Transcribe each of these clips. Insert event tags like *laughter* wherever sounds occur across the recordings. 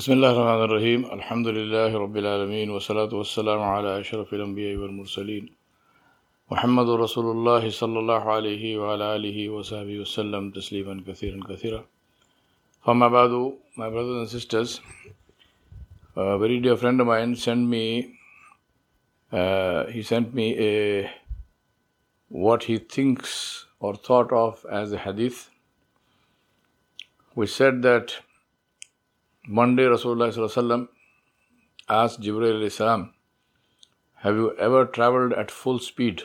بسم الله الرحمن الرحيم. الحمد لله رب العالمين والصلاة والسلام على أشرف الأنبياء والمرسلين. محمد رسول الله صلى الله عليه وعلى آله وصحبه وسلم تسليما كثيرا كثيرا. فما بعد my brothers and sisters a very dear friend of mine sent me uh, he sent me a what he thinks or thought of as a hadith which said that one day Rasulullah asked Jibreel salam, Have you ever traveled at full speed?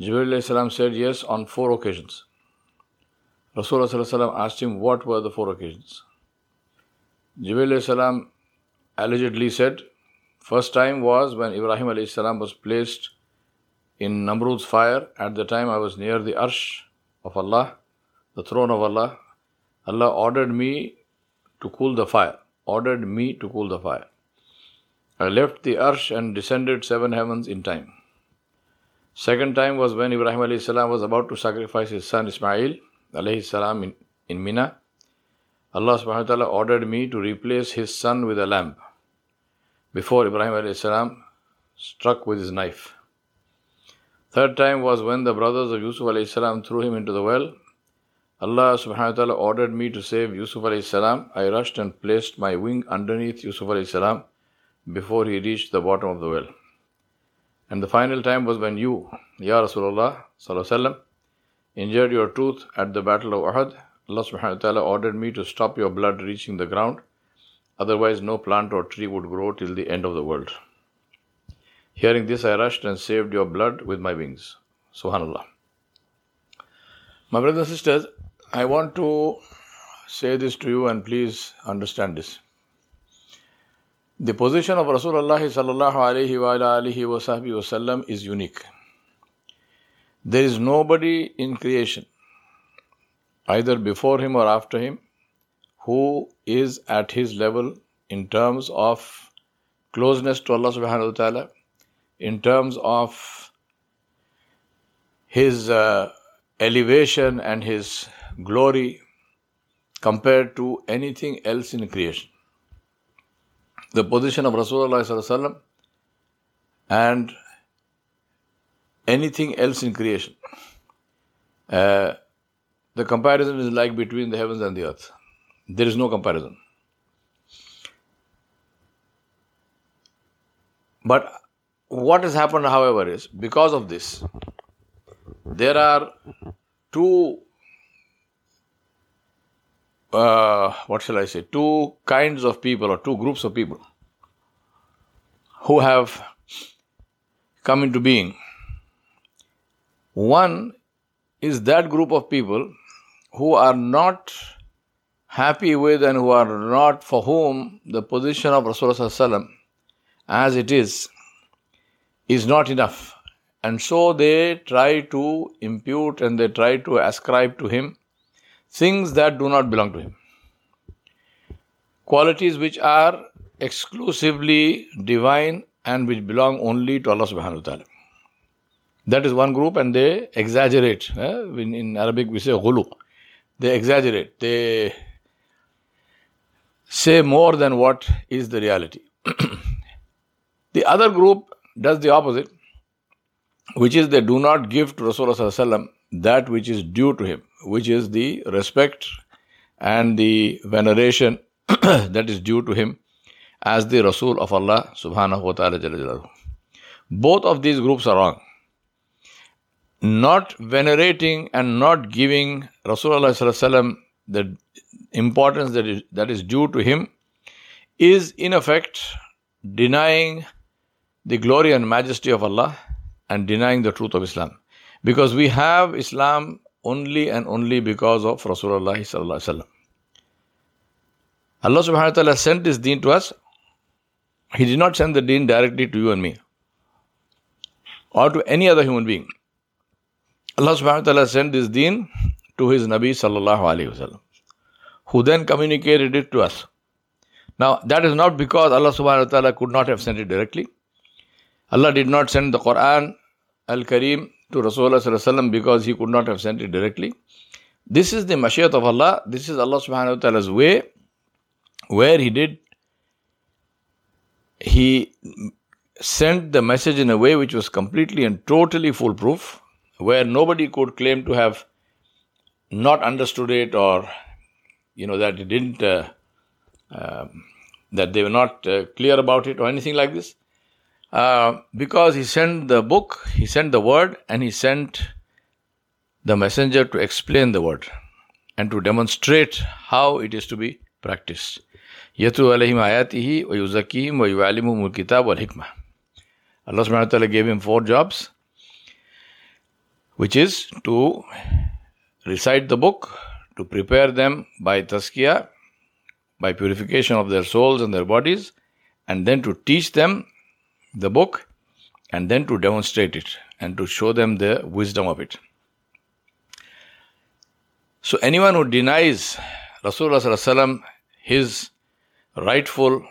Jibreel salam said yes on four occasions. Rasulullah asked him what were the four occasions. Jibreel salam allegedly said, First time was when Ibrahim salam was placed in Namrud's fire. At the time I was near the arsh of Allah, the throne of Allah. Allah ordered me to cool the fire, ordered me to cool the fire. I left the arsh and descended seven heavens in time. Second time was when Ibrahim salam was about to sacrifice his son Ismail salam in, in Mina. Allah subhanahu wa ta'ala ordered me to replace his son with a lamb before Ibrahim salam struck with his knife. Third time was when the brothers of Yusuf salam threw him into the well Allah subhanahu wa ta'ala ordered me to save Yusuf alayhi salam. I rushed and placed my wing underneath Yusuf alayhi salam before he reached the bottom of the well. And the final time was when you, Ya Rasulullah sallallahu injured your tooth at the battle of Uhud. Allah subhanahu wa ta'ala ordered me to stop your blood reaching the ground. Otherwise, no plant or tree would grow till the end of the world. Hearing this, I rushed and saved your blood with my wings. Subhanallah. My brothers and sisters, I want to say this to you and please understand this. The position of Rasulullah sallallahu alayhi wa alihi wasallam is unique. There is nobody in creation, either before him or after him, who is at his level in terms of closeness to Allah subhanahu wa ta'ala, in terms of his uh, elevation and his glory compared to anything else in creation. The position of Rasulullah and anything else in creation. Uh, the comparison is like between the heavens and the earth. There is no comparison. But what has happened, however, is because of this, there are two uh, what shall I say, two kinds of people or two groups of people who have come into being. One is that group of people who are not happy with and who are not for whom the position of Rasulullah as it is is not enough. And so they try to impute and they try to ascribe to him things that do not belong to him. Qualities which are exclusively divine and which belong only to Allah subhanahu wa ta'ala. That is one group and they exaggerate. Eh? In, in, Arabic we say ghulu. They exaggerate. They say more than what is the reality. *clears throat* the other group does the opposite which is they do not give to Rasulullah that which is due to him, which is the respect and the veneration *coughs* that is due to him as the Rasul of Allah subhanahu wa ta'ala. Both of these groups are wrong. Not venerating and not giving Rasulullah the importance that is, that is due to him is in effect denying the glory and majesty of Allah and denying the truth of Islam. Because we have Islam only and only because of Rasulullah sallallahu Allah subhanahu wa ta'ala sent this deen to us. He did not send the deen directly to you and me or to any other human being. Allah subhanahu wa ta'ala sent this deen to his Nabi sallallahu alayhi wasallam, who then communicated it to us. Now, that is not because Allah subhanahu wa ta'ala could not have sent it directly. Allah did not send the Quran Al Kareem to Rasulullah because he could not have sent it directly. This is the Mashiyyah of Allah. This is Allah subhanahu wa ta'ala's way where he did, he sent the message in a way which was completely and totally foolproof, where nobody could claim to have not understood it or, you know, that it didn't, uh, uh, that they were not uh, clear about it or anything like this. Uh, because he sent the book, he sent the word, and he sent the messenger to explain the word and to demonstrate how it is to be practiced. Yatru alayhim ayatihi wa yuzakihim wa yu'alimuhum al-kitab wal hikmah. Allah subhanahu wa ta'ala gave him four jobs, which is to recite the book, to prepare them by tazkiyah, by purification of their souls and their bodies, and then to teach them the book, and then to demonstrate it and to show them the wisdom of it. So anyone who denies Rasulullah his rightful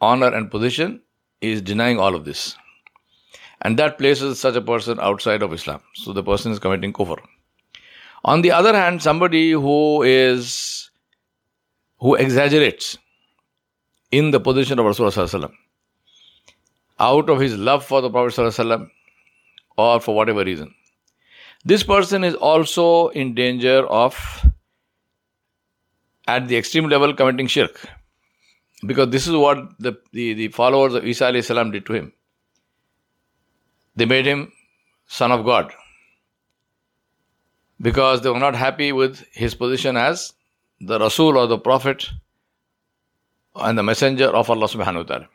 honor and position is denying all of this. And that places such a person outside of Islam. So the person is committing kufr. On the other hand, somebody who is who exaggerates in the position of Rasulullah out of his love for the Prophet or for whatever reason. This person is also in danger of, at the extreme level, committing shirk. Because this is what the, the, the followers of Isa did to him. They made him son of God. Because they were not happy with his position as the Rasul or the Prophet and the Messenger of Allah subhanahu wa ta'ala.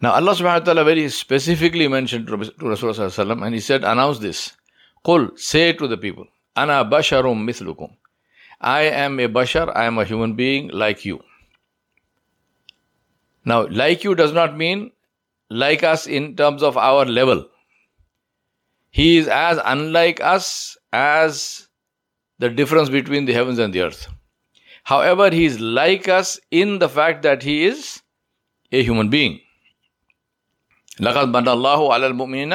Now Allah subhanahu wa ta'ala very specifically mentioned to Rasulullah and he said, announce this. Qul, say to the people, Ana basharum mithlukum. I am a bashar, I am a human being like you. Now, like you does not mean like us in terms of our level. He is as unlike us as the difference between the heavens and the earth. However, he is like us in the fact that he is a human being. لقد من الله على المؤمنين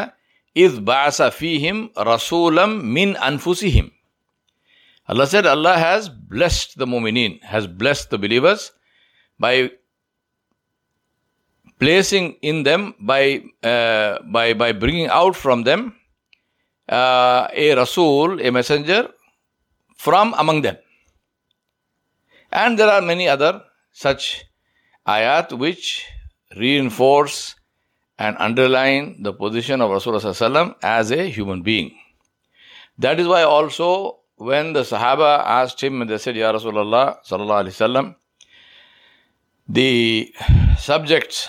إذ بعث فيهم رسولا من أنفسهم Allah said Allah has blessed the mu'mineen, has blessed the believers by placing in them, by, uh, by, by bringing out from them uh, a Rasul, a messenger from among them. And there are many other such ayat which reinforce and underline the position of Rasulullah as a human being. That is why also when the Sahaba asked him they said, Ya Rasulullah sallallahu alaihi wasallam, the subjects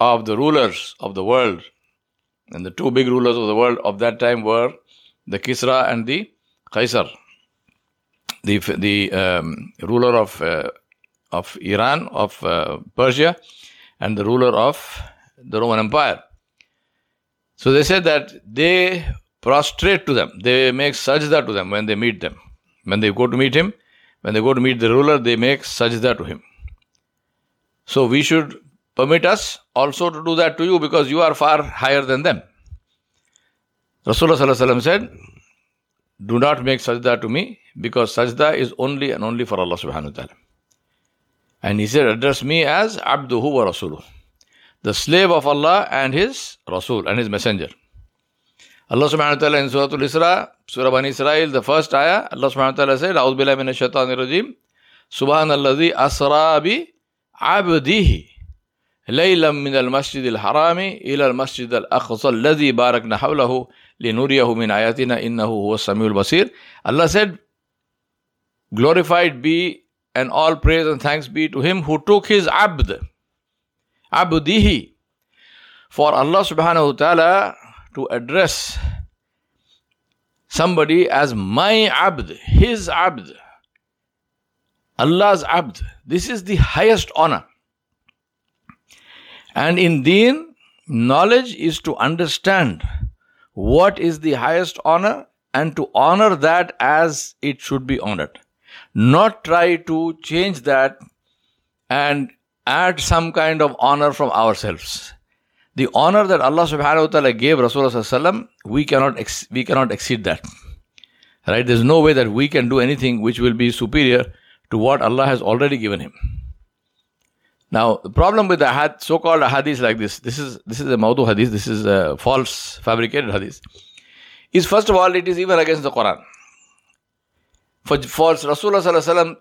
of the rulers of the world, and the two big rulers of the world of that time were the Kisra and the Qaisar, the the um, ruler of uh, of Iran, of uh, Persia, and the ruler of the Roman Empire. So they said that they prostrate to them, they make sajda to them when they meet them. When they go to meet him, when they go to meet the ruler, they make sajda to him. So we should permit us also to do that to you because you are far higher than them. Rasulullah said, Do not make sajda to me because sajda is only and only for Allah subhanahu wa ta'ala. And he said, Address me as Abduhu wa Rasuluh the slave of Allah and His Rasul and His Messenger. Allah subhanahu wa ta'ala in Surah Al-Isra, Surah Bani Israel, the first ayah, Allah subhanahu wa ta'ala said, A'udhu billahi minash shaitanir rajim, Subhanalladhi asra bi abdihi, laylam min al-masjid al-harami ila al-masjid al-aqsa alladhi barakna hawlahu linuriyahu min ayatina innahu huwa samiul basir. Allah said, Glorified be and all praise and thanks be to Him who took His abd, abdihi. For Allah subhanahu wa ta'ala to address somebody as my abd, his abd, Allah's abd. This is the highest honor. And in deen, knowledge is to understand what is the highest honor and to honor that as it should be honored. Not try to change that and add some kind of honor from ourselves. The honor that Allah subhanahu wa ta'ala gave Rasulullah we cannot ex- we cannot exceed that. Right? There's no way that we can do anything which will be superior to what Allah has already given him. Now, the problem with the had, so-called hadith like this, this is this is a maudu hadith, this is a false, fabricated hadith, is first of all, it is even against the Quran. For, for Rasulullah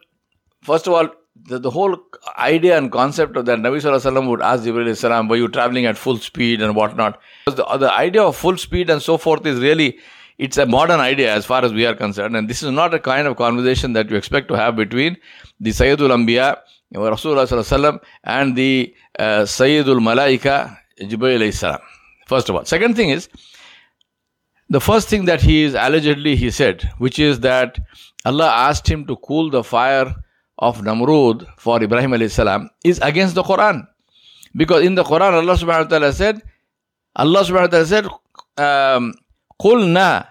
first of all, the, the whole idea and concept of that Nabi Sallallahu would ask Jibreel Salam, were you traveling at full speed and whatnot? The, the idea of full speed and so forth is really, it's a modern idea as far as we are concerned. And this is not a kind of conversation that you expect to have between the Sayyidul Anbiya, Rasulullah Sallallahu and the uh, Sayyidul Malaika, Jibreel Salam. First of all. Second thing is, the first thing that he is allegedly he said, which is that Allah asked him to cool the fire of Namrud for Ibrahim alayhi salam is against the Quran. Because in the Quran, Allah subhanahu wa ta'ala said, Allah subhanahu wa ta'ala said, um, قُلْنَا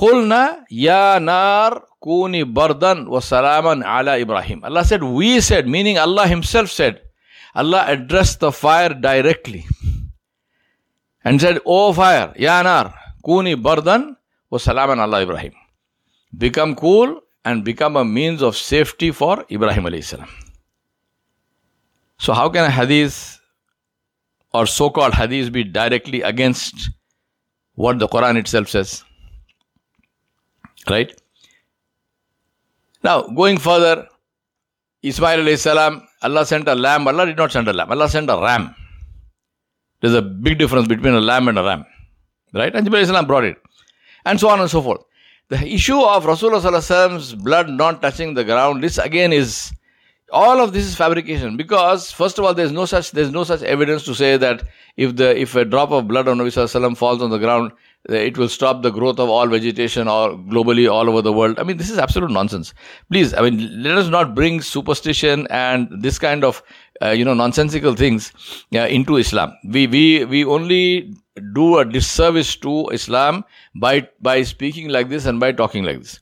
قُلْنَا يَا نَارْ كُونِ بَرْدًا وَسَلَامًا عَلَى Ibrahim. Allah said, we said, meaning Allah himself said. Allah addressed the fire directly. *laughs* And said, O fire, Ya nar, kuni bardan wa salaman Allah Ibrahim. Become cool and become a means of safety for Ibrahim alayhi salam. So how can a hadith or so-called hadith be directly against what the Quran itself says? Right? Now, going further, Ismail alayhi salam, Allah sent a lamb. Allah did not send a lamb. Allah sent a ram. There's a big difference between a lamb and a ram. Right? And Jibreel brought it. And so on and so forth. The issue of Rasulullah's blood not touching the ground, this again is all of this is fabrication because first of all there's no such there's no such evidence to say that if the if a drop of blood of Nabi Sallallahu falls on the ground it will stop the growth of all vegetation or globally all over the world. I mean, this is absolute nonsense. Please, I mean, let us not bring superstition and this kind of, uh, you know, nonsensical things uh, into Islam. We, we, we only do a disservice to Islam by, by speaking like this and by talking like this.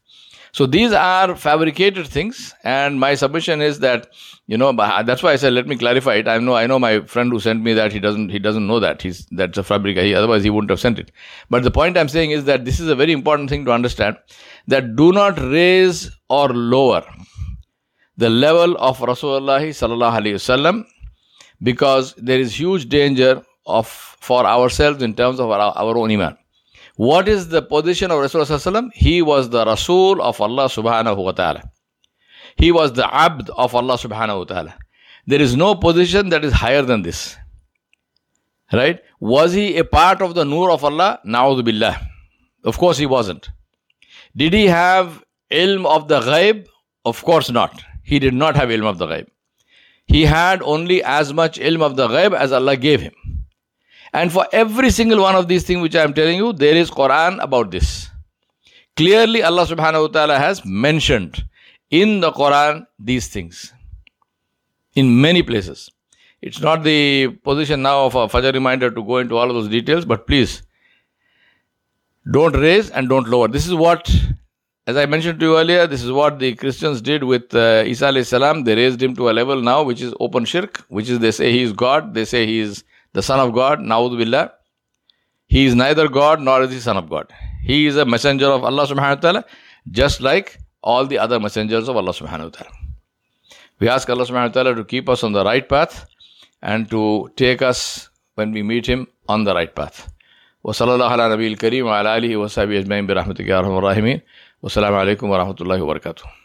So these are fabricated things, and my submission is that you know that's why I said let me clarify it. I know I know my friend who sent me that he doesn't he doesn't know that he's that's a fabric. He, otherwise he wouldn't have sent it. But the point I'm saying is that this is a very important thing to understand that do not raise or lower the level of Rasulullah sallallahu alaihi wasallam because there is huge danger of for ourselves in terms of our, our own iman. What is the position of Rasulullah? He was the Rasul of Allah subhanahu wa ta'ala. He was the Abd of Allah subhanahu wa ta'ala. There is no position that is higher than this. Right? Was he a part of the Nur of Allah? Na'udhu billah. Of course he wasn't. Did he have ilm of the ghaib? Of course not. He did not have ilm of the ghaib. He had only as much ilm of the ghaib as Allah gave him. And for every single one of these things which I am telling you, there is Quran about this. Clearly, Allah subhanahu wa ta'ala has mentioned in the Quran these things in many places. It's not the position now of a Fajr reminder to go into all of those details, but please don't raise and don't lower. This is what, as I mentioned to you earlier, this is what the Christians did with uh, Isa salam. They raised him to a level now which is open shirk, which is they say he is God, they say he is the Son of God, Naud Billah. He is neither God nor is he Son of God. He is a messenger of Allah subhanahu wa ta'ala, just like all the other messengers of Allah subhanahu wa ta'ala. We ask Allah subhanahu wa ta'ala to keep us on the right path and to take us when we meet Him on the right path. وصلى الله على نبي الكريم وعلى آله وصحبه أجمعين برحمتك يا أرحم الراحمين والسلام عليكم ورحمة الله وبركاته